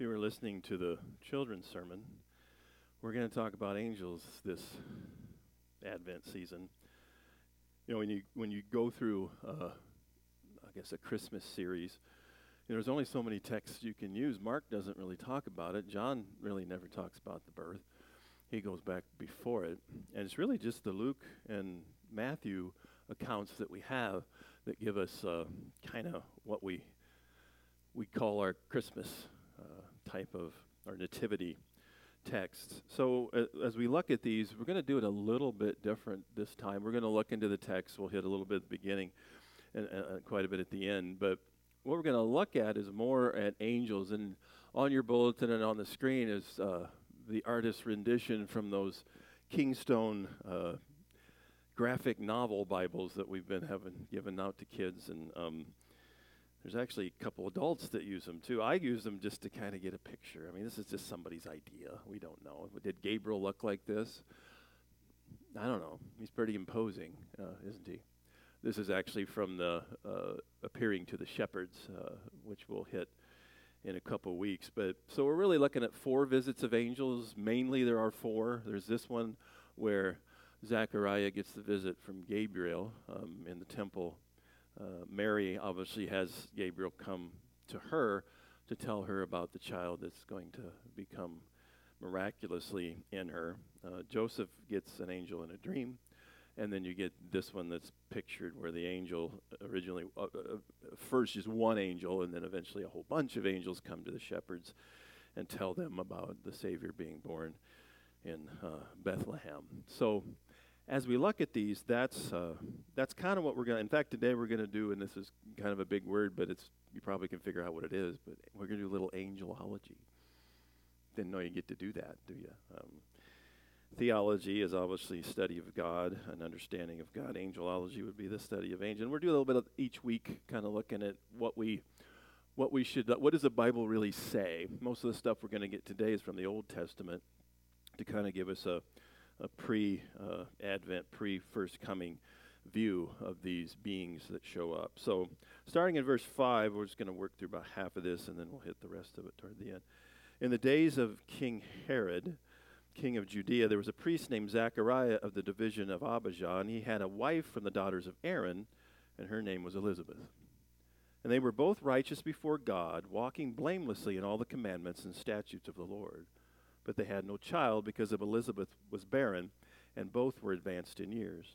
If you were listening to the children's sermon, we're going to talk about angels this Advent season. You know, when you when you go through, uh, I guess, a Christmas series, you know, there's only so many texts you can use. Mark doesn't really talk about it. John really never talks about the birth. He goes back before it, and it's really just the Luke and Matthew accounts that we have that give us uh, kind of what we we call our Christmas type of our nativity texts. So uh, as we look at these, we're going to do it a little bit different this time. We're going to look into the text. We'll hit a little bit at the beginning and uh, quite a bit at the end. But what we're going to look at is more at angels. And on your bulletin and on the screen is uh, the artist's rendition from those Kingstone uh, graphic novel Bibles that we've been having given out to kids. And um, there's actually a couple adults that use them too. I use them just to kind of get a picture. I mean, this is just somebody's idea. We don't know. Did Gabriel look like this? I don't know. He's pretty imposing, uh, isn't he? This is actually from the uh, appearing to the shepherds, uh, which we'll hit in a couple weeks. But so we're really looking at four visits of angels. Mainly, there are four. There's this one where Zechariah gets the visit from Gabriel um, in the temple uh, Mary obviously has Gabriel come to her to tell her about the child that's going to become miraculously in her. Uh, Joseph gets an angel in a dream, and then you get this one that's pictured where the angel originally, uh, uh, first is one angel, and then eventually a whole bunch of angels come to the shepherds and tell them about the Savior being born in uh, Bethlehem. So as we look at these, that's uh, that's kind of what we're going. to In fact, today we're going to do, and this is kind of a big word, but it's you probably can figure out what it is. But we're going to do a little angelology. Didn't know you get to do that, do you? Um, theology is obviously study of God, an understanding of God. Angelology would be the study of angels. And we're doing a little bit of each week, kind of looking at what we what we should what does the Bible really say. Most of the stuff we're going to get today is from the Old Testament to kind of give us a a pre uh, Advent, pre first coming view of these beings that show up. So, starting in verse 5, we're just going to work through about half of this and then we'll hit the rest of it toward the end. In the days of King Herod, king of Judea, there was a priest named Zechariah of the division of Abijah, and he had a wife from the daughters of Aaron, and her name was Elizabeth. And they were both righteous before God, walking blamelessly in all the commandments and statutes of the Lord but they had no child because of Elizabeth was barren, and both were advanced in years.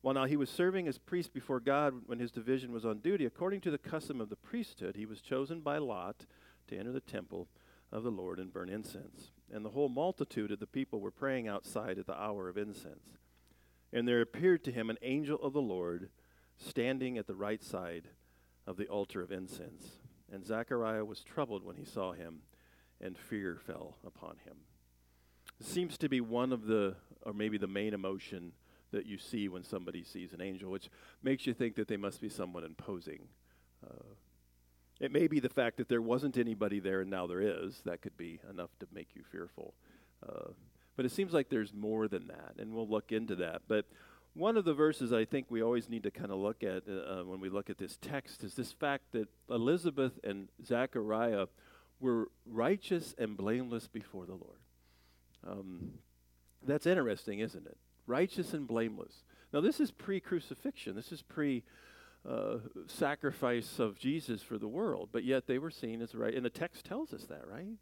While now he was serving as priest before God when his division was on duty, according to the custom of the priesthood, he was chosen by Lot to enter the temple of the Lord and burn incense. And the whole multitude of the people were praying outside at the hour of incense. And there appeared to him an angel of the Lord standing at the right side of the altar of incense. And Zechariah was troubled when he saw him and fear fell upon him. It seems to be one of the, or maybe the main emotion that you see when somebody sees an angel, which makes you think that they must be someone imposing. Uh, it may be the fact that there wasn't anybody there and now there is. That could be enough to make you fearful. Uh, but it seems like there's more than that, and we'll look into that. But one of the verses I think we always need to kind of look at uh, when we look at this text is this fact that Elizabeth and Zechariah were righteous and blameless before the Lord. Um, that's interesting, isn't it? Righteous and blameless. Now, this is pre crucifixion. This is pre uh, sacrifice of Jesus for the world, but yet they were seen as right. And the text tells us that, right?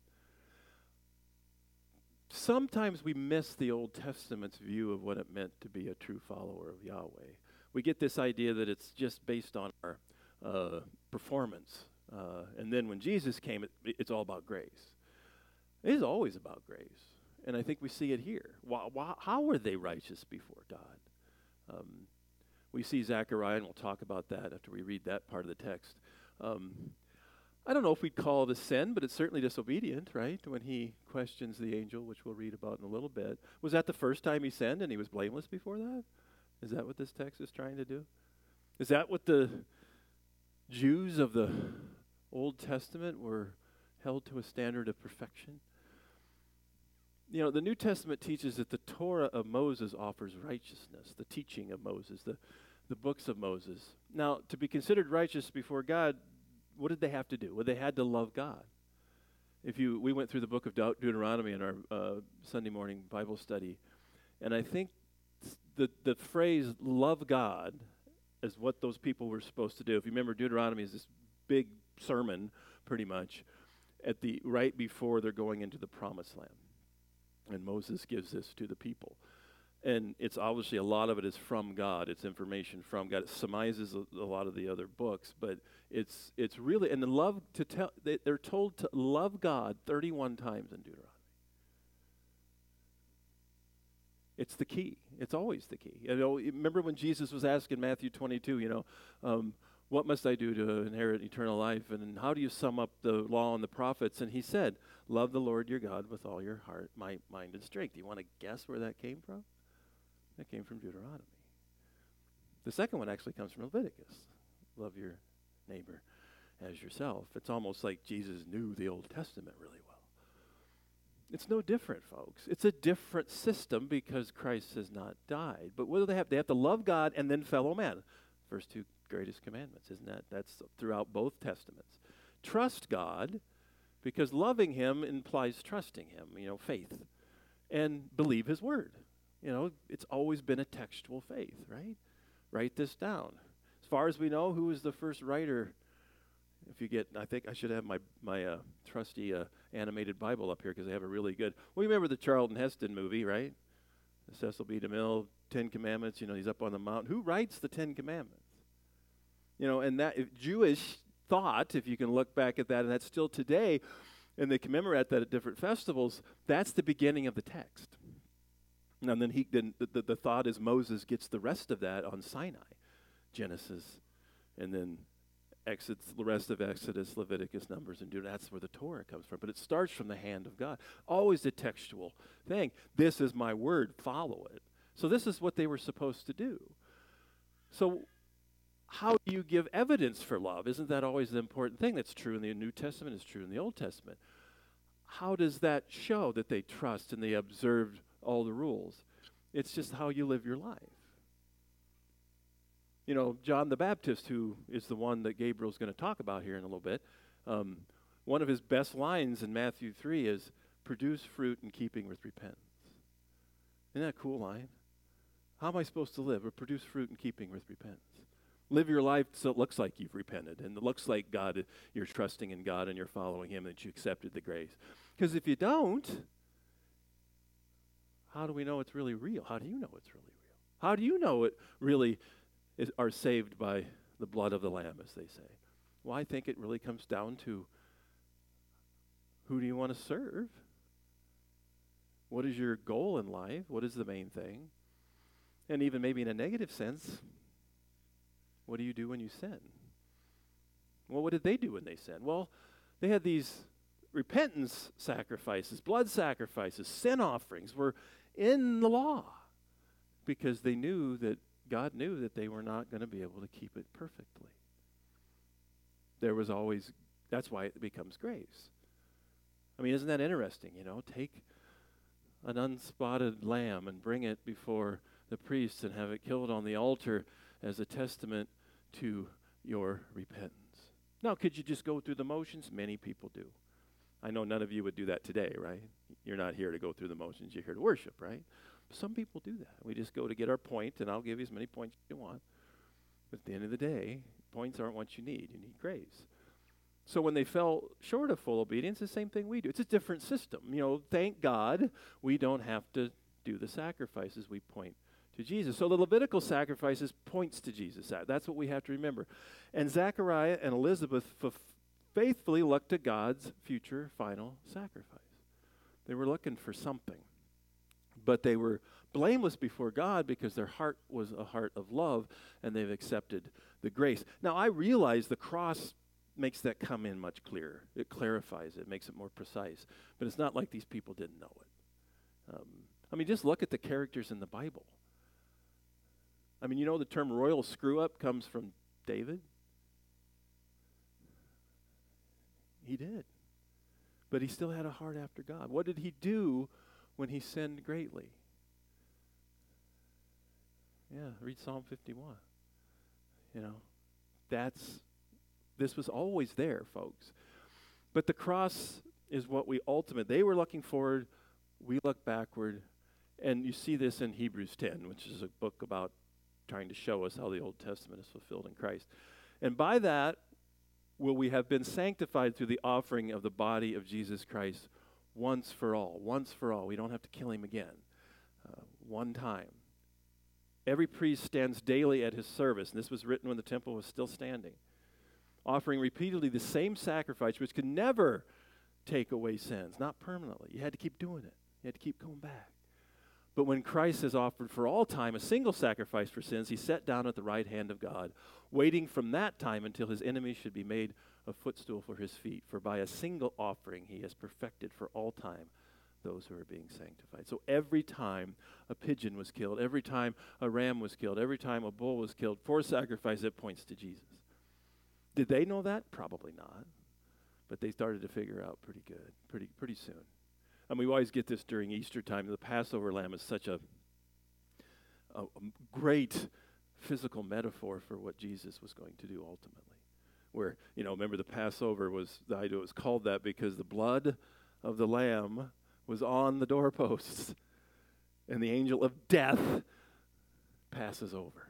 Sometimes we miss the Old Testament's view of what it meant to be a true follower of Yahweh. We get this idea that it's just based on our uh, performance uh, and then when Jesus came, it, it's all about grace. It is always about grace. And I think we see it here. Why, why, how were they righteous before God? Um, we see Zechariah, and we'll talk about that after we read that part of the text. Um, I don't know if we'd call it a sin, but it's certainly disobedient, right? When he questions the angel, which we'll read about in a little bit. Was that the first time he sinned and he was blameless before that? Is that what this text is trying to do? Is that what the Jews of the Old Testament were held to a standard of perfection. You know, the New Testament teaches that the Torah of Moses offers righteousness, the teaching of Moses, the, the books of Moses. Now, to be considered righteous before God, what did they have to do? Well, they had to love God. if you, we went through the book of Deut- Deuteronomy in our uh, Sunday morning Bible study, and I think the the phrase "love God" is what those people were supposed to do. If you remember, Deuteronomy is this big sermon, pretty much, at the right before they're going into the Promised Land, and Moses gives this to the people and it's obviously a lot of it is from God. It's information from God. It surmises a, a, lot of the other books, but it's it's really and the love to tell. They, they're told to love God 31 times in Deuteronomy. It's the key. It's always the key. You know, remember when Jesus was asking Matthew 22, you know, um, what must I do to inherit eternal life? And how do you sum up the law and the prophets? And he said, love the Lord your God with all your heart, might, mind, and strength. Do you want to guess where that came from? That came from Deuteronomy. The second one actually comes from Leviticus. Love your neighbor as yourself. It's almost like Jesus knew the Old Testament really well. It's no different, folks. It's a different system because Christ has not died. But what do they have? They have to love God and then fellow man. First two greatest commandments, isn't that? That's throughout both testaments. Trust God because loving him implies trusting him, you know, faith. And believe his word. You know, it's always been a textual faith, right? Write this down. As far as we know, who was the first writer? If you get, I think I should have my my uh, trusty uh, animated Bible up here because they have a really good. Well, you remember the Charlton Heston movie, right? Cecil B. DeMille Ten Commandments. You know, he's up on the mountain. Who writes the Ten Commandments? You know, and that Jewish thought, if you can look back at that, and that's still today, and they commemorate that at different festivals. That's the beginning of the text. And then he then the, the, the thought is Moses gets the rest of that on Sinai, Genesis, and then Exodus, the rest of Exodus, Leviticus, Numbers, and Deuteronomy. That's where the Torah comes from. But it starts from the hand of God. Always a textual thing. This is my word. Follow it. So this is what they were supposed to do. So how do you give evidence for love? Isn't that always the important thing? That's true in the New Testament. It's true in the Old Testament. How does that show that they trust and they observed all the rules. It's just how you live your life. You know, John the Baptist, who is the one that Gabriel's going to talk about here in a little bit, um, one of his best lines in Matthew 3 is, produce fruit in keeping with repentance. Isn't that a cool line? How am I supposed to live or produce fruit in keeping with repentance? Live your life so it looks like you've repented and it looks like God, you're trusting in God and you're following Him and that you accepted the grace. Because if you don't, how do we know it's really real? How do you know it's really real? How do you know it really is, are saved by the blood of the Lamb, as they say? Well, I think it really comes down to who do you want to serve? What is your goal in life? What is the main thing? And even maybe in a negative sense, what do you do when you sin? Well, what did they do when they sinned? Well, they had these repentance sacrifices, blood sacrifices, sin offerings were in the law because they knew that God knew that they were not going to be able to keep it perfectly. There was always, that's why it becomes grace. I mean, isn't that interesting? You know, take an unspotted lamb and bring it before the priest and have it killed on the altar as a testament to your repentance. Now, could you just go through the motions? Many people do. I know none of you would do that today, right? You're not here to go through the motions, you're here to worship, right? Some people do that. We just go to get our point, and I'll give you as many points as you want. But at the end of the day, points aren't what you need. You need grace. So when they fell short of full obedience, the same thing we do. It's a different system. You know, thank God we don't have to do the sacrifices. We point to Jesus. So the Levitical sacrifices points to Jesus. That's what we have to remember. And Zechariah and Elizabeth faithfully looked to God's future final sacrifice. They were looking for something. But they were blameless before God because their heart was a heart of love and they've accepted the grace. Now, I realize the cross makes that come in much clearer. It clarifies it, makes it more precise. But it's not like these people didn't know it. Um, I mean, just look at the characters in the Bible. I mean, you know, the term royal screw up comes from David. He did. But he still had a heart after God. What did he do when he sinned greatly? Yeah, read Psalm 51. You know, that's, this was always there, folks. But the cross is what we ultimate. They were looking forward, we look backward, and you see this in Hebrews 10, which is a book about trying to show us how the Old Testament is fulfilled in Christ. And by that, will we have been sanctified through the offering of the body of Jesus Christ once for all. Once for all. We don't have to kill him again. Uh, one time. Every priest stands daily at his service, and this was written when the temple was still standing, offering repeatedly the same sacrifice, which could never take away sins, not permanently. You had to keep doing it, you had to keep going back. But when Christ has offered for all time a single sacrifice for sins, he sat down at the right hand of God, waiting from that time until his enemies should be made a footstool for his feet. For by a single offering he has perfected for all time those who are being sanctified. So every time a pigeon was killed, every time a ram was killed, every time a bull was killed for sacrifice, it points to Jesus. Did they know that? Probably not. But they started to figure out pretty good, pretty pretty soon. And we always get this during Easter time. The Passover lamb is such a, a, great physical metaphor for what Jesus was going to do ultimately. Where, you know, remember the Passover was, the idea was called that because the blood of the lamb was on the doorposts, and the angel of death passes over.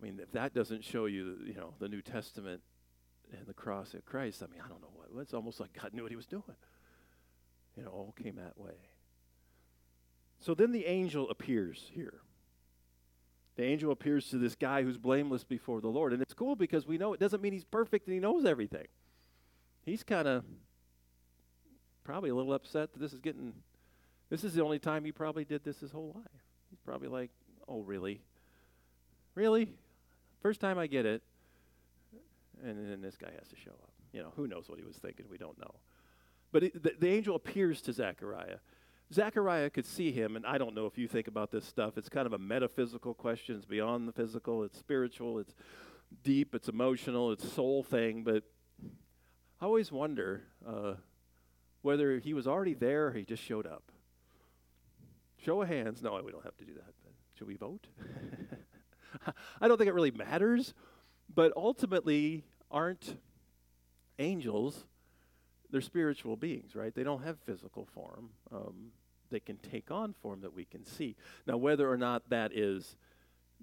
I mean, if that doesn't show you, you know, the New Testament and the cross of Christ, I mean, I don't know what. It's almost like God knew what he was doing. It all came that way. So then the angel appears here. The angel appears to this guy who's blameless before the Lord. And it's cool because we know it doesn't mean he's perfect and he knows everything. He's kind of probably a little upset that this is getting, this is the only time he probably did this his whole life. He's probably like, oh, really? Really? First time I get it. And then this guy has to show up. You know, who knows what he was thinking? We don't know. But it, the, the angel appears to Zechariah. Zechariah could see him, and I don't know if you think about this stuff. It's kind of a metaphysical question. It's beyond the physical. It's spiritual. It's deep. It's emotional. It's soul thing. But I always wonder uh, whether he was already there or he just showed up. Show of hands. No, we don't have to do that. Should we vote? I don't think it really matters. But ultimately, aren't angels they're spiritual beings, right? They don't have physical form. Um, they can take on form that we can see. Now, whether or not that is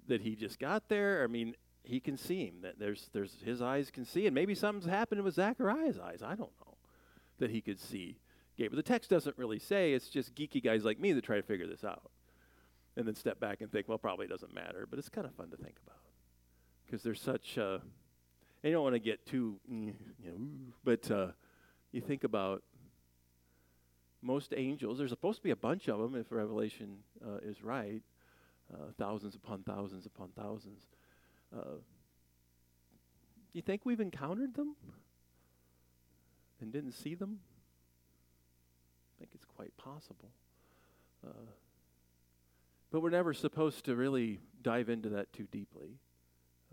that he just got there, I mean, he can see him. That there's there's his eyes can see, and maybe something's happened with Zechariah's eyes. I don't know that he could see Gabriel. The text doesn't really say. It's just geeky guys like me that try to figure this out, and then step back and think, well, probably doesn't matter. But it's kind of fun to think about because there's such. Uh, and you don't want to get too, you know, but. Uh, you think about most angels, there's supposed to be a bunch of them if Revelation uh, is right, uh, thousands upon thousands upon thousands. Uh, you think we've encountered them and didn't see them? I think it's quite possible. Uh, but we're never supposed to really dive into that too deeply.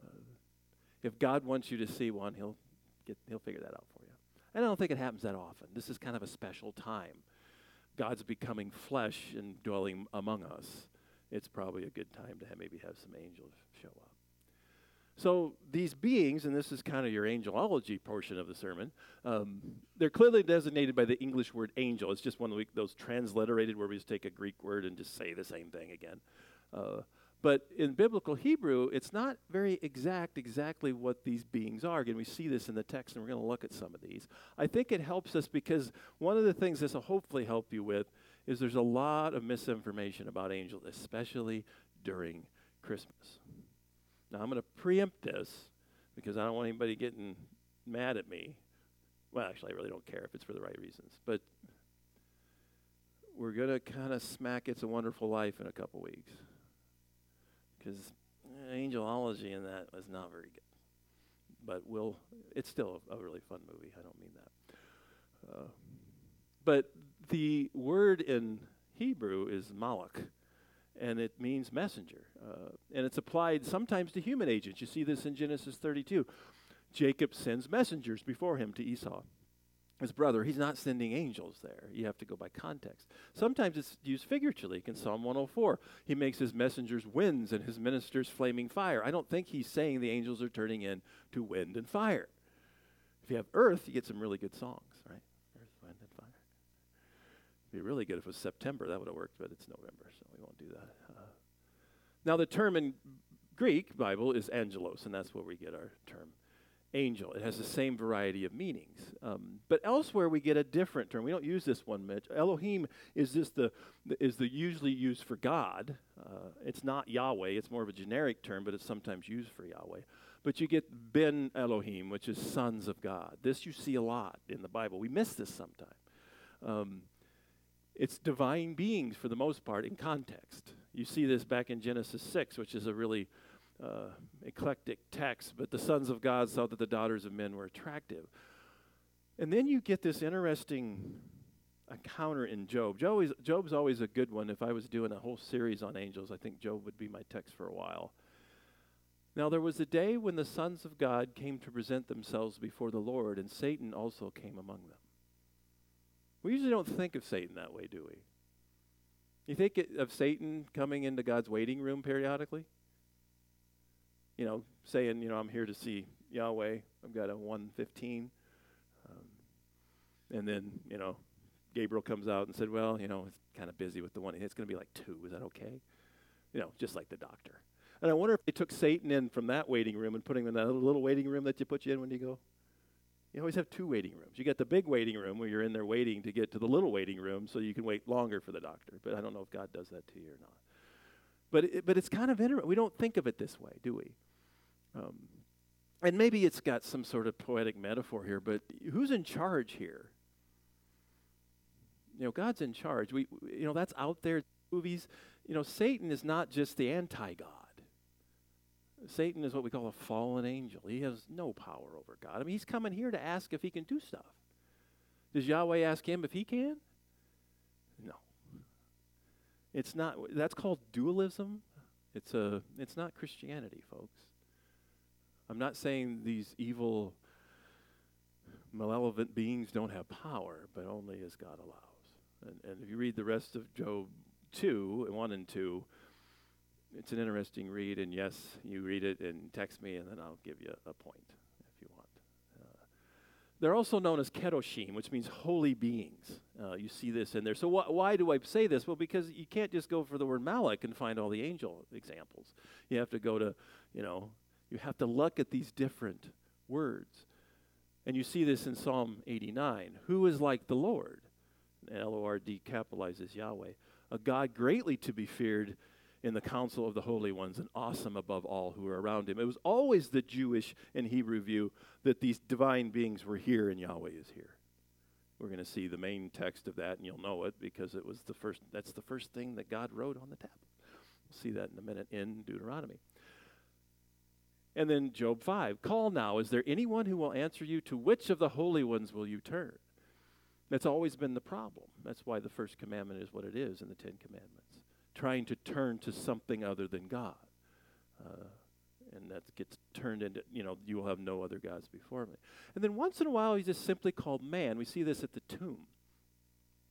Uh, if God wants you to see one, he'll get he'll figure that out for you. And I don't think it happens that often. This is kind of a special time. God's becoming flesh and dwelling among us. It's probably a good time to have, maybe have some angels show up. So these beings, and this is kind of your angelology portion of the sermon, um, they're clearly designated by the English word angel. It's just one of those transliterated where we just take a Greek word and just say the same thing again. Uh, but in biblical Hebrew, it's not very exact exactly what these beings are. Again, we see this in the text, and we're going to look at some of these. I think it helps us because one of the things this will hopefully help you with is there's a lot of misinformation about angels, especially during Christmas. Now, I'm going to preempt this because I don't want anybody getting mad at me. Well, actually, I really don't care if it's for the right reasons. But we're going to kind of smack It's a Wonderful Life in a couple weeks because angelology in that was not very good. But we'll, it's still a, a really fun movie. I don't mean that. Uh, but the word in Hebrew is malach, and it means messenger. Uh, and it's applied sometimes to human agents. You see this in Genesis 32. Jacob sends messengers before him to Esau his brother, he's not sending angels there. You have to go by context. Sometimes it's used figuratively. In Psalm 104, he makes his messengers winds and his ministers flaming fire. I don't think he's saying the angels are turning in to wind and fire. If you have earth, you get some really good songs, right? Earth, wind, and fire. It'd be really good if it was September. That would have worked, but it's November, so we won't do that. Uh, now, the term in Greek Bible is angelos, and that's where we get our term angel. It has the same variety of meanings. Um, but elsewhere, we get a different term. We don't use this one much. Elohim is this the, the is the usually used for God. Uh, it's not Yahweh. It's more of a generic term, but it's sometimes used for Yahweh. But you get Ben Elohim, which is sons of God. This you see a lot in the Bible. We miss this sometimes. Um, it's divine beings for the most part in context. You see this back in Genesis 6, which is a really uh, eclectic text, but the sons of God saw that the daughters of men were attractive. And then you get this interesting encounter in Job. Job's always a good one. If I was doing a whole series on angels, I think Job would be my text for a while. Now, there was a day when the sons of God came to present themselves before the Lord, and Satan also came among them. We usually don't think of Satan that way, do we? You think of Satan coming into God's waiting room periodically? You know, saying, you know, I'm here to see Yahweh. I've got a 115. Um, and then, you know, Gabriel comes out and said, well, you know, it's kind of busy with the one. It's going to be like two. Is that okay? You know, just like the doctor. And I wonder if they took Satan in from that waiting room and put him in that little waiting room that you put you in when you go. You always have two waiting rooms. You got the big waiting room where you're in there waiting to get to the little waiting room so you can wait longer for the doctor. But I don't know if God does that to you or not. But it, but it's kind of interesting. We don't think of it this way, do we? Um, and maybe it's got some sort of poetic metaphor here, but who's in charge here? You know, God's in charge. We, you know, that's out there. Movies. You know, Satan is not just the anti-God. Satan is what we call a fallen angel. He has no power over God. I mean, he's coming here to ask if he can do stuff. Does Yahweh ask him if he can? No. It's not that's called dualism. It's a it's not Christianity, folks. I'm not saying these evil malevolent beings don't have power, but only as God allows. And, and if you read the rest of Job 2, 1 and 2, it's an interesting read, and yes, you read it and text me, and then I'll give you a point if you want. Uh, they're also known as kedoshim, which means holy beings. Uh, you see this in there. So wh- why do I say this? Well, because you can't just go for the word malak and find all the angel examples. You have to go to, you know, you have to look at these different words. And you see this in Psalm 89. Who is like the Lord? L O R D capitalizes Yahweh. A God greatly to be feared in the council of the holy ones and awesome above all who are around him. It was always the Jewish and Hebrew view that these divine beings were here and Yahweh is here. We're going to see the main text of that and you'll know it because it was the first that's the first thing that God wrote on the tablet. We'll see that in a minute in Deuteronomy. And then Job 5 Call now, is there anyone who will answer you? To which of the holy ones will you turn? That's always been the problem. That's why the first commandment is what it is in the Ten Commandments trying to turn to something other than God. Uh, and that gets turned into, you know, you will have no other gods before me. And then once in a while, he's just simply called man. We see this at the tomb.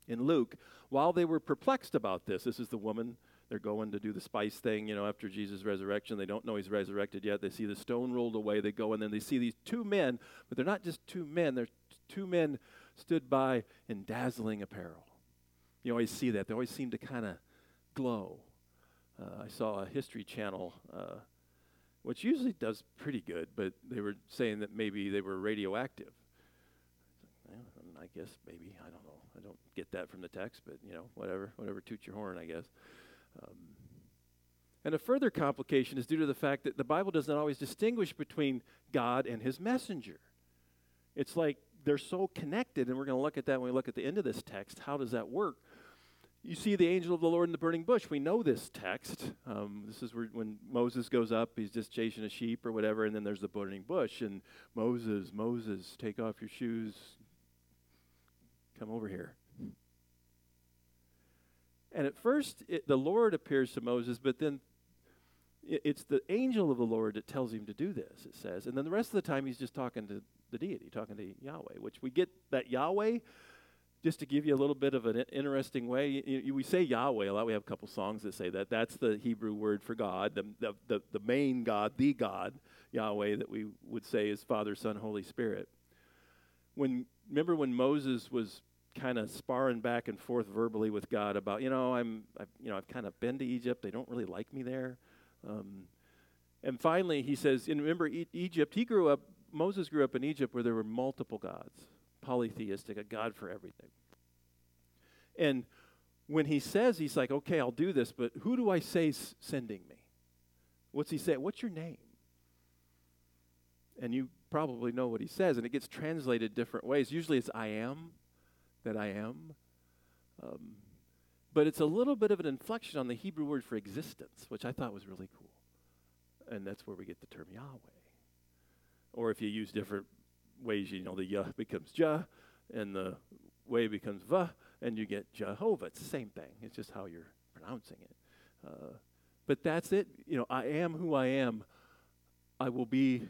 In Luke, while they were perplexed about this, this is the woman, they're going to do the spice thing, you know, after Jesus' resurrection. They don't know he's resurrected yet. They see the stone rolled away. They go, and then they see these two men, but they're not just two men, they're two men stood by in dazzling apparel. You always see that. They always seem to kind of glow. Uh, I saw a History Channel, uh, which usually does pretty good, but they were saying that maybe they were radioactive. I guess maybe I don't know. I don't get that from the text, but you know, whatever, whatever. Toot your horn, I guess. Um, and a further complication is due to the fact that the Bible doesn't always distinguish between God and His messenger. It's like they're so connected, and we're going to look at that when we look at the end of this text. How does that work? you see the angel of the Lord in the burning bush. We know this text. Um, this is where, when Moses goes up, he's just chasing a sheep or whatever, and then there's the burning bush. And Moses, Moses, take off your shoes. Come over here. And at first, it, the Lord appears to Moses, but then it, it's the angel of the Lord that tells him to do this, it says. And then the rest of the time, he's just talking to the deity, talking to Yahweh, which we get that Yahweh just to give you a little bit of an interesting way, you, you, we say Yahweh a lot. We have a couple songs that say that. That's the Hebrew word for God, the, the, the, the main God, the God, Yahweh, that we would say is Father, Son, Holy Spirit. When Remember when Moses was kind of sparring back and forth verbally with God about, you know, I'm, I've, you know, I've kind of been to Egypt. They don't really like me there. Um, and finally, he says, and remember, e- Egypt, he grew up, Moses grew up in Egypt where there were multiple gods, polytheistic, a God for everything. And when he says, he's like, okay, I'll do this, but who do I say sending me? What's he say? What's your name? And you probably know what he says, and it gets translated different ways. Usually it's I am, that I am. Um, but it's a little bit of an inflection on the Hebrew word for existence, which I thought was really cool. And that's where we get the term Yahweh. Or if you use different ways, you know, the Yah becomes Jah, and the Way becomes Va, and you get Jehovah. It's the same thing. It's just how you're pronouncing it. Uh, but that's it. You know, I am who I am. I will be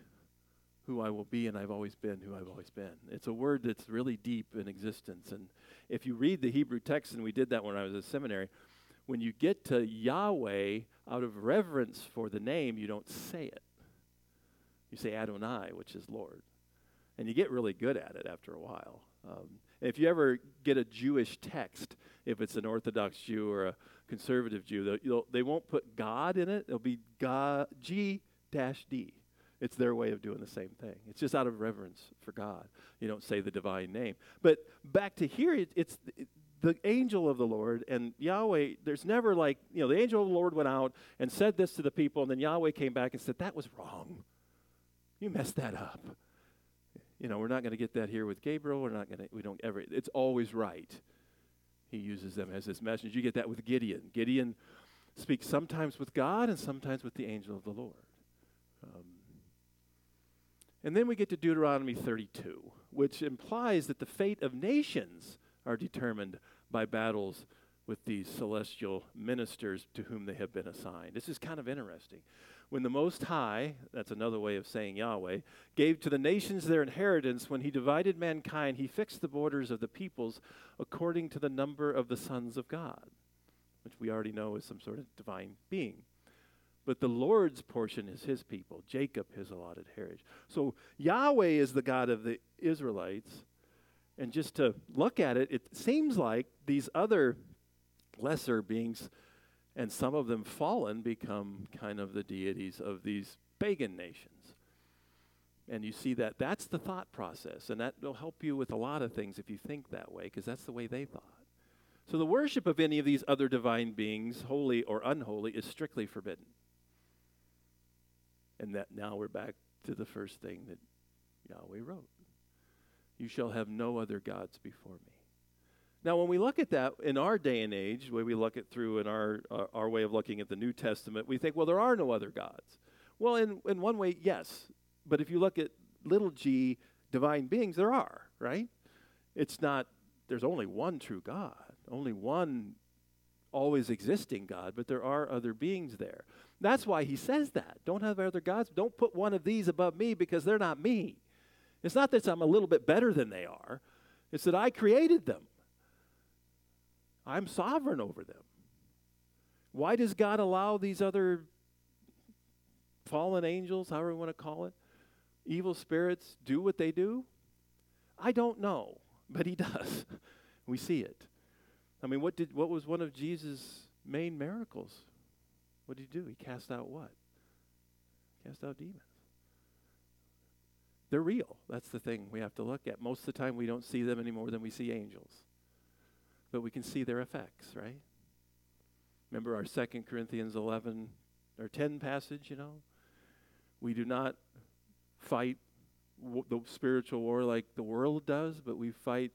who I will be, and I've always been who I've always been. It's a word that's really deep in existence. And if you read the Hebrew text, and we did that when I was at seminary, when you get to Yahweh, out of reverence for the name, you don't say it. You say Adonai, which is Lord. And you get really good at it after a while. Um, if you ever get a Jewish text, if it's an Orthodox Jew or a conservative Jew, they won't put God in it. It'll be God, G dash D. It's their way of doing the same thing. It's just out of reverence for God. You don't say the divine name. But back to here, it, it's it, the angel of the Lord and Yahweh. There's never like, you know, the angel of the Lord went out and said this to the people, and then Yahweh came back and said, That was wrong. You messed that up. You know, we're not going to get that here with Gabriel. We're not going to, we don't ever, it's always right. He uses them as his message. You get that with Gideon. Gideon speaks sometimes with God and sometimes with the angel of the Lord. Um, and then we get to Deuteronomy 32, which implies that the fate of nations are determined by battles with these celestial ministers to whom they have been assigned. This is kind of interesting. When the Most High, that's another way of saying Yahweh, gave to the nations their inheritance, when he divided mankind, he fixed the borders of the peoples according to the number of the sons of God, which we already know is some sort of divine being. But the Lord's portion is his people, Jacob, his allotted heritage. So Yahweh is the God of the Israelites. And just to look at it, it seems like these other lesser beings and some of them fallen become kind of the deities of these pagan nations. And you see that that's the thought process, and that will help you with a lot of things if you think that way, because that's the way they thought. So the worship of any of these other divine beings, holy or unholy, is strictly forbidden. And that now we're back to the first thing that Yahweh wrote. You shall have no other gods before me. Now, when we look at that in our day and age, the way we look at through in our, uh, our way of looking at the New Testament, we think, well, there are no other gods. Well, in, in one way, yes. But if you look at little g divine beings, there are, right? It's not, there's only one true God, only one always existing God, but there are other beings there. That's why he says that. Don't have other gods. Don't put one of these above me because they're not me. It's not that I'm a little bit better than they are, it's that I created them. I'm sovereign over them. Why does God allow these other fallen angels, however you want to call it, evil spirits, do what they do? I don't know, but He does. we see it. I mean, what did what was one of Jesus' main miracles? What did he do? He cast out what? Cast out demons. They're real. That's the thing we have to look at. Most of the time, we don't see them any more than we see angels but we can see their effects, right? Remember our Second Corinthians 11 or 10 passage, you know? We do not fight w- the spiritual war like the world does, but we fight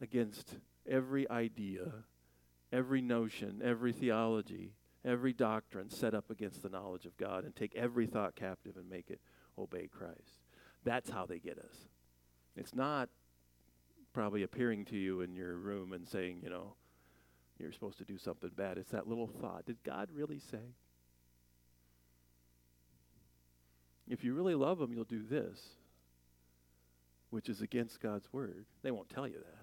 against every idea, every notion, every theology, every doctrine set up against the knowledge of God and take every thought captive and make it obey Christ. That's how they get us. It's not probably appearing to you in your room and saying, you know, you're supposed to do something bad. It's that little thought. Did God really say? If you really love Him, you'll do this, which is against God's word. They won't tell you that.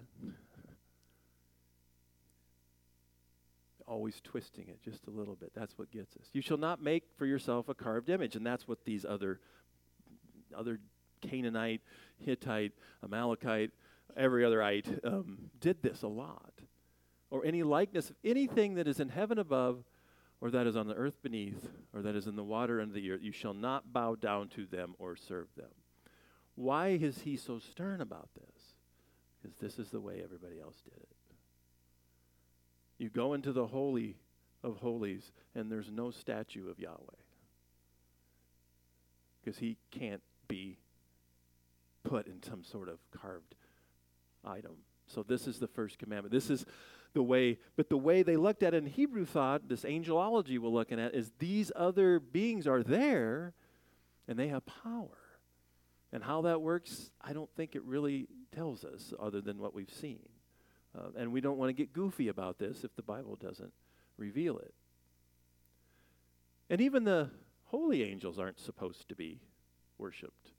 Always twisting it just a little bit. That's what gets us. You shall not make for yourself a carved image, and that's what these other other Canaanite, Hittite, Amalekite, every other ite, um, did this a lot. Or any likeness of anything that is in heaven above, or that is on the earth beneath, or that is in the water under the earth. You shall not bow down to them or serve them. Why is he so stern about this? Because this is the way everybody else did it. You go into the Holy of Holies, and there's no statue of Yahweh. Because he can't be put in some sort of carved item. So this is the first commandment. This is the way, but the way they looked at it in Hebrew thought, this angelology we're looking at, is these other beings are there and they have power. And how that works, I don't think it really tells us other than what we've seen. Uh, and we don't want to get goofy about this if the Bible doesn't reveal it. And even the holy angels aren't supposed to be worshiped.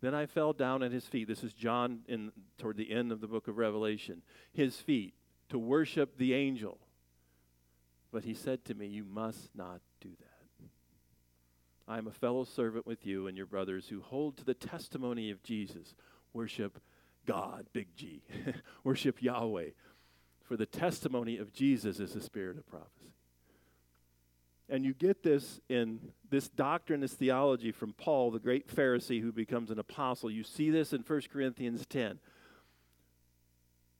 Then I fell down at his feet. This is John in toward the end of the book of Revelation. His feet to worship the angel. But he said to me, You must not do that. I am a fellow servant with you and your brothers who hold to the testimony of Jesus. Worship God, big G. Worship Yahweh. For the testimony of Jesus is the spirit of prophecy. And you get this in this doctrine, this theology from Paul, the great Pharisee who becomes an apostle. You see this in 1 Corinthians 10.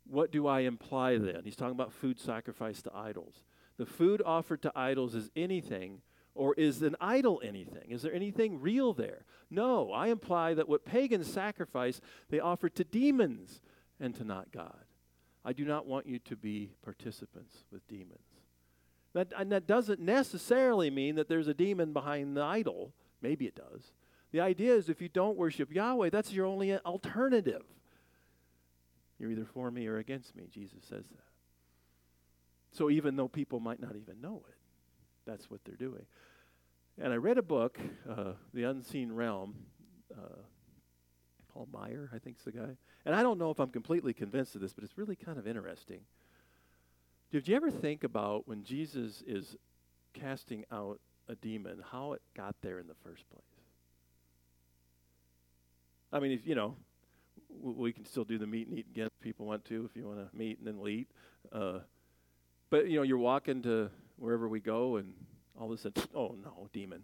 What do I imply then? He's talking about food sacrificed to idols. The food offered to idols is anything, or is an idol anything? Is there anything real there? No, I imply that what pagans sacrifice, they offer to demons and to not God. I do not want you to be participants with demons. That, and that doesn't necessarily mean that there's a demon behind the idol. Maybe it does. The idea is if you don't worship Yahweh, that's your only alternative. You're either for me or against me. Jesus says that. So even though people might not even know it, that's what they're doing. And I read a book, uh, The Unseen Realm. Uh, Paul Meyer, I think is the guy. And I don't know if I'm completely convinced of this, but it's really kind of interesting. Did you ever think about when Jesus is casting out a demon, how it got there in the first place? I mean, if you know, we can still do the meet and eat again if people want to, if you want to meet and then we'll eat. Uh, but, you know, you're walking to wherever we go and all of a sudden, oh no, demon.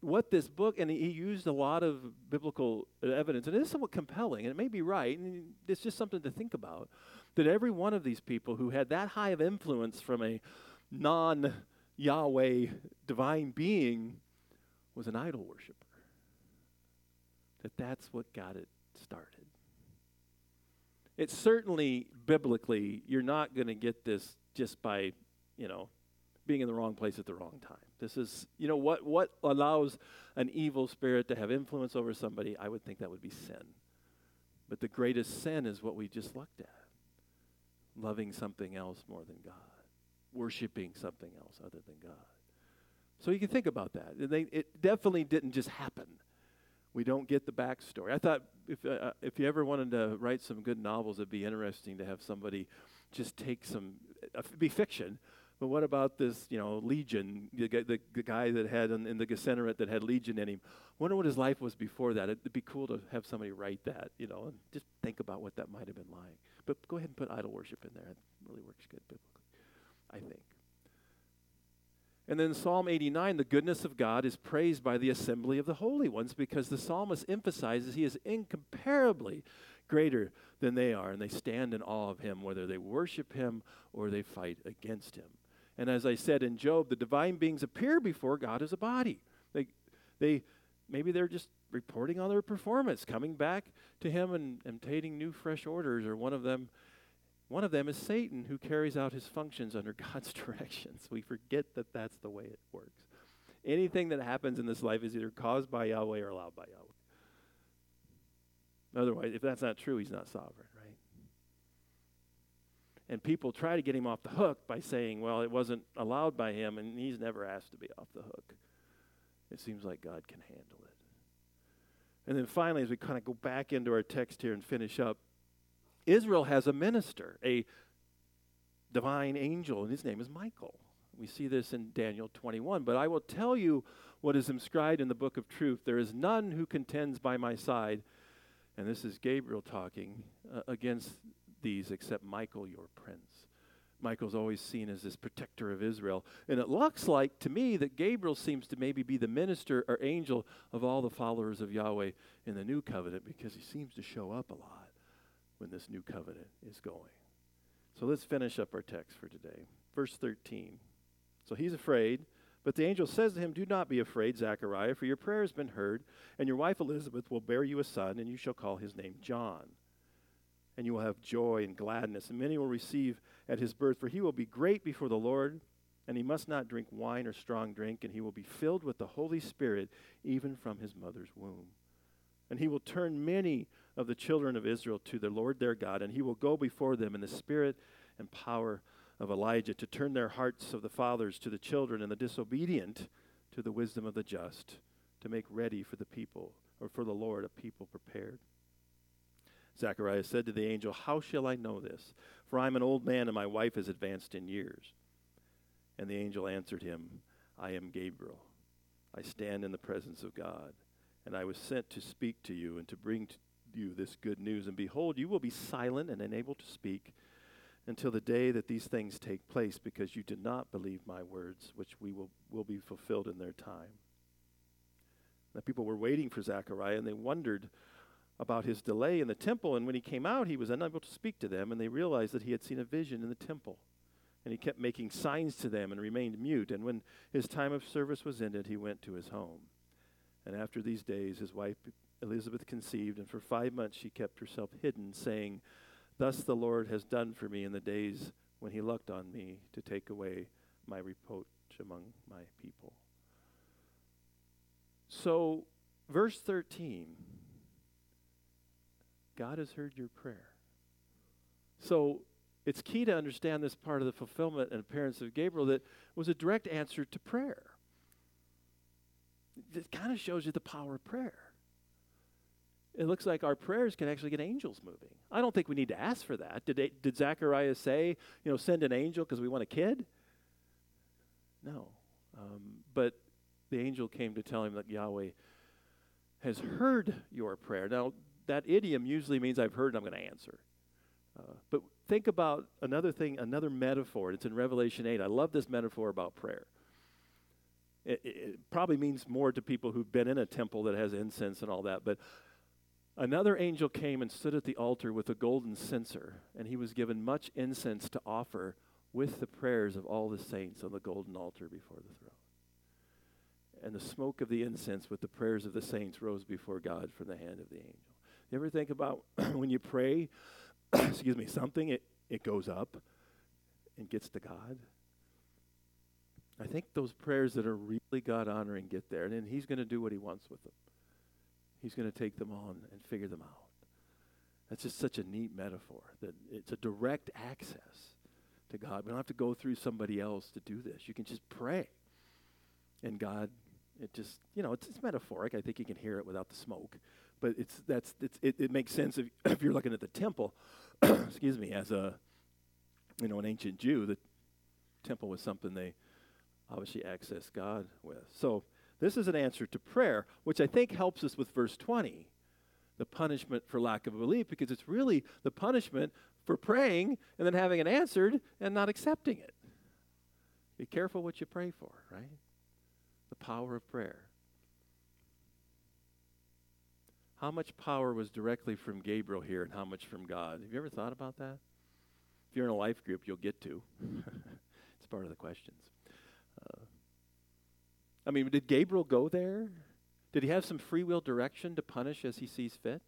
What this book, and he used a lot of biblical evidence, and it is somewhat compelling, and it may be right, and it's just something to think about, that every one of these people who had that high of influence from a non Yahweh divine being was an idol worshiper that that's what got it started. It's certainly biblically, you're not going to get this just by, you know, being in the wrong place at the wrong time. This is, you know, what, what allows an evil spirit to have influence over somebody? I would think that would be sin. But the greatest sin is what we just looked at loving something else more than God, worshiping something else other than God. So you can think about that. They, it definitely didn't just happen we don't get the backstory. I thought if, uh, uh, if you ever wanted to write some good novels, it'd be interesting to have somebody just take some, uh, be fiction. But what about this, you know, Legion, the, the, the guy that had in, in the Gennesaret that had Legion in him? Wonder what his life was before that. It'd be cool to have somebody write that, you know, and just think about what that might have been like. But go ahead and put idol worship in there. It really works good biblically, I think. And then Psalm 89, the goodness of God is praised by the assembly of the holy ones because the psalmist emphasizes he is incomparably greater than they are, and they stand in awe of him, whether they worship him or they fight against him. And as I said in Job, the divine beings appear before God as a body. They, they, maybe they're just reporting on their performance, coming back to him and, taking new, fresh orders, or one of them one of them is Satan, who carries out his functions under God's directions. We forget that that's the way it works. Anything that happens in this life is either caused by Yahweh or allowed by Yahweh. Otherwise, if that's not true, he's not sovereign, right? And people try to get him off the hook by saying, well, it wasn't allowed by him, and he's never asked to be off the hook. It seems like God can handle it. And then finally, as we kind of go back into our text here and finish up, Israel has a minister, a divine angel, and his name is Michael. We see this in Daniel 21. But I will tell you what is inscribed in the book of truth. There is none who contends by my side. And this is Gabriel talking uh, against these except Michael, your prince. Michael's always seen as this protector of Israel. And it looks like to me that Gabriel seems to maybe be the minister or angel of all the followers of Yahweh in the new covenant because he seems to show up a lot when this new covenant is going. So let's finish up our text for today. Verse 13. So he's afraid, but the angel says to him, Do not be afraid, Zechariah, for your prayer has been heard, and your wife Elizabeth will bear you a son, and you shall call his name John. And you will have joy and gladness, and many will receive at his birth, for he will be great before the Lord, and he must not drink wine or strong drink, and he will be filled with the Holy Spirit even from his mother's womb. And he will turn many of the children of Israel to the Lord their God, and he will go before them in the spirit and power of Elijah to turn their hearts of the fathers to the children and the disobedient to the wisdom of the just, to make ready for the people, or for the Lord a people prepared. Zacharias said to the angel, How shall I know this? For I am an old man, and my wife is advanced in years. And the angel answered him, I am Gabriel. I stand in the presence of God, and I was sent to speak to you and to bring you this good news. And behold, you will be silent and unable to speak until the day that these things take place, because you did not believe my words, which we will, will be fulfilled in their time. The people were waiting for Zechariah, and they wondered about his delay in the temple. And when he came out, he was unable to speak to them, and they realized that he had seen a vision in the temple. And he kept making signs to them and remained mute. And when his time of service was ended, he went to his home. And after these days, his wife Elizabeth conceived, and for five months she kept herself hidden, saying, Thus the Lord has done for me in the days when he looked on me to take away my reproach among my people. So, verse 13 God has heard your prayer. So, it's key to understand this part of the fulfillment and appearance of Gabriel that was a direct answer to prayer. It kind of shows you the power of prayer it looks like our prayers can actually get angels moving. I don't think we need to ask for that. Did, did Zechariah say, you know, send an angel because we want a kid? No. Um, but the angel came to tell him that Yahweh has heard your prayer. Now, that idiom usually means I've heard and I'm going to answer. Uh, but think about another thing, another metaphor. It's in Revelation 8. I love this metaphor about prayer. It, it, it probably means more to people who've been in a temple that has incense and all that. But Another angel came and stood at the altar with a golden censer, and he was given much incense to offer with the prayers of all the saints on the golden altar before the throne. And the smoke of the incense with the prayers of the saints rose before God from the hand of the angel. You ever think about when you pray, excuse me, something, it, it goes up and gets to God? I think those prayers that are really God honoring get there, and then He's going to do what He wants with them. He's going to take them on and figure them out. That's just such a neat metaphor that it's a direct access to God. We don't have to go through somebody else to do this. You can just pray. And God, it just, you know, it's, it's metaphoric. I think you can hear it without the smoke. But it's, that's, it's, it, it makes sense if, if you're looking at the temple, excuse me, as a, you know, an ancient Jew, the temple was something they obviously accessed God with. So this is an answer to prayer, which I think helps us with verse 20, the punishment for lack of belief, because it's really the punishment for praying and then having it answered and not accepting it. Be careful what you pray for, right? The power of prayer. How much power was directly from Gabriel here and how much from God? Have you ever thought about that? If you're in a life group, you'll get to. it's part of the questions. Uh, I mean, did Gabriel go there? Did he have some free will direction to punish as he sees fit?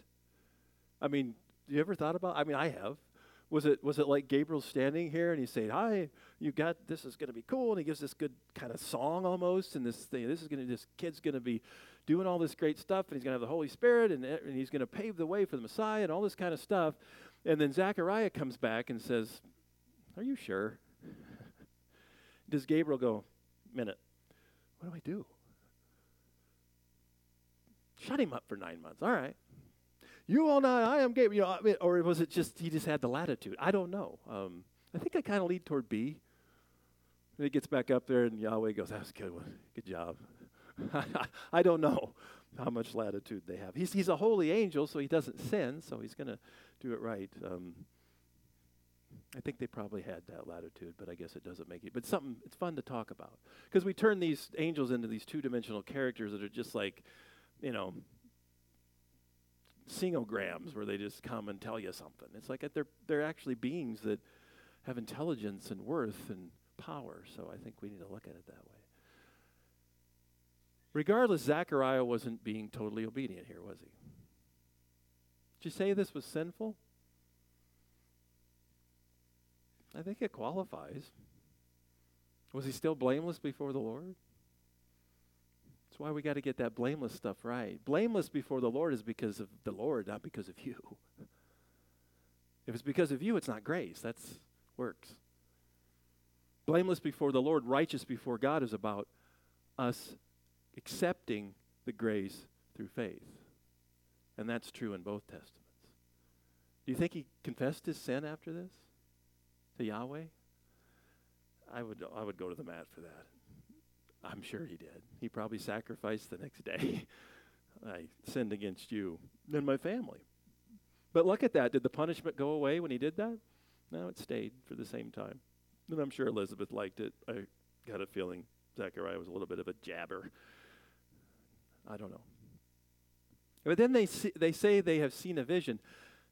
I mean, you ever thought about? I mean, I have. Was it was it like Gabriel standing here and he's saying, "Hi, you got this is going to be cool," and he gives this good kind of song almost, and this thing, this is going to this kid's going to be doing all this great stuff, and he's going to have the Holy Spirit, and, and he's going to pave the way for the Messiah, and all this kind of stuff, and then Zechariah comes back and says, "Are you sure?" Does Gabriel go, "Minute, what do I do? Shut him up for nine months. All right. You all know I am gay. You know, I mean, or was it just he just had the latitude? I don't know. Um, I think I kind of lead toward B. And he gets back up there, and Yahweh goes, "That's a good one. Good job." I don't know how much latitude they have. He's, he's a holy angel, so he doesn't sin, so he's going to do it right. Um, I think they probably had that latitude, but I guess it doesn't make it. But something it's fun to talk about because we turn these angels into these two-dimensional characters that are just like, you know, singograms where they just come and tell you something. It's like they're they're actually beings that have intelligence and worth and power. So I think we need to look at it that way. Regardless, Zechariah wasn't being totally obedient here, was he? Did you say this was sinful? I think it qualifies. Was he still blameless before the Lord? That's why we got to get that blameless stuff right. Blameless before the Lord is because of the Lord, not because of you. If it's because of you, it's not grace. That's works. Blameless before the Lord, righteous before God is about us accepting the grace through faith. And that's true in both testaments. Do you think he confessed his sin after this? To Yahweh? I would I would go to the mat for that. I'm sure he did. He probably sacrificed the next day. I sinned against you and my family. But look at that. Did the punishment go away when he did that? No, it stayed for the same time. And I'm sure Elizabeth liked it. I got a feeling Zechariah was a little bit of a jabber. I don't know. But then they, see, they say they have seen a vision.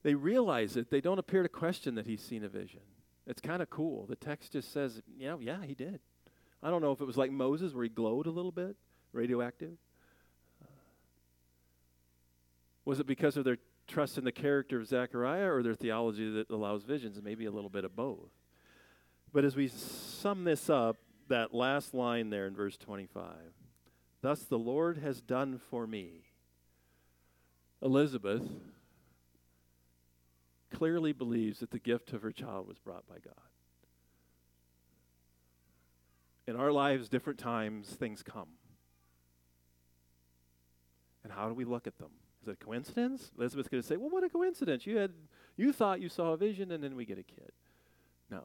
They realize it. They don't appear to question that he's seen a vision. It's kind of cool. The text just says, know, yeah, he did. I don't know if it was like Moses where he glowed a little bit, radioactive. Uh, was it because of their trust in the character of Zechariah or their theology that allows visions? Maybe a little bit of both. But as we sum this up, that last line there in verse 25 Thus the Lord has done for me. Elizabeth, clearly believes that the gift of her child was brought by God. In our lives, different times, things come. And how do we look at them? Is it a coincidence? Elizabeth's going to say, "Well, what a coincidence! You had, you thought you saw a vision, and then we get a kid." No,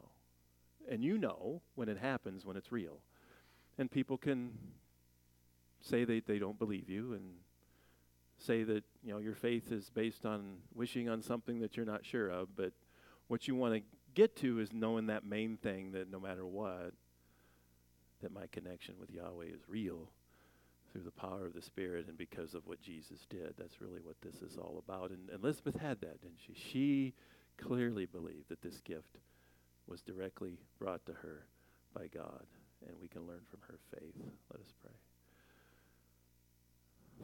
and you know when it happens when it's real, and people can say they they don't believe you, and say that you know your faith is based on wishing on something that you're not sure of, but what you want to get to is knowing that main thing that no matter what, that my connection with Yahweh is real through the power of the Spirit and because of what Jesus did. That's really what this is all about. And, Elizabeth had that, didn't she? She clearly believed that this gift was directly brought to her by God, and we can learn from her faith. Let us pray.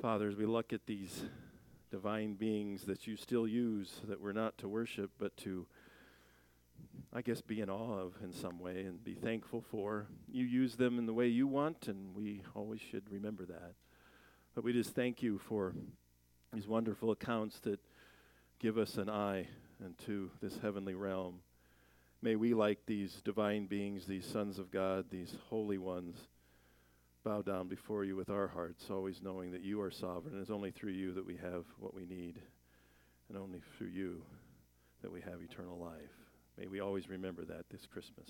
Father, as we look at these divine beings that you still use, that we're not to worship, but to, I guess, be in awe of in some way and be thankful for. You use them in the way you want, and we always should remember that. But we just thank you for these wonderful accounts that give us an eye into this heavenly realm. May we, like these divine beings, these sons of God, these holy ones, bow down before you with our hearts, always knowing that you are sovereign. It's only through you that we have what we need, and only through you that we have eternal life. May we always remember that this Christmas.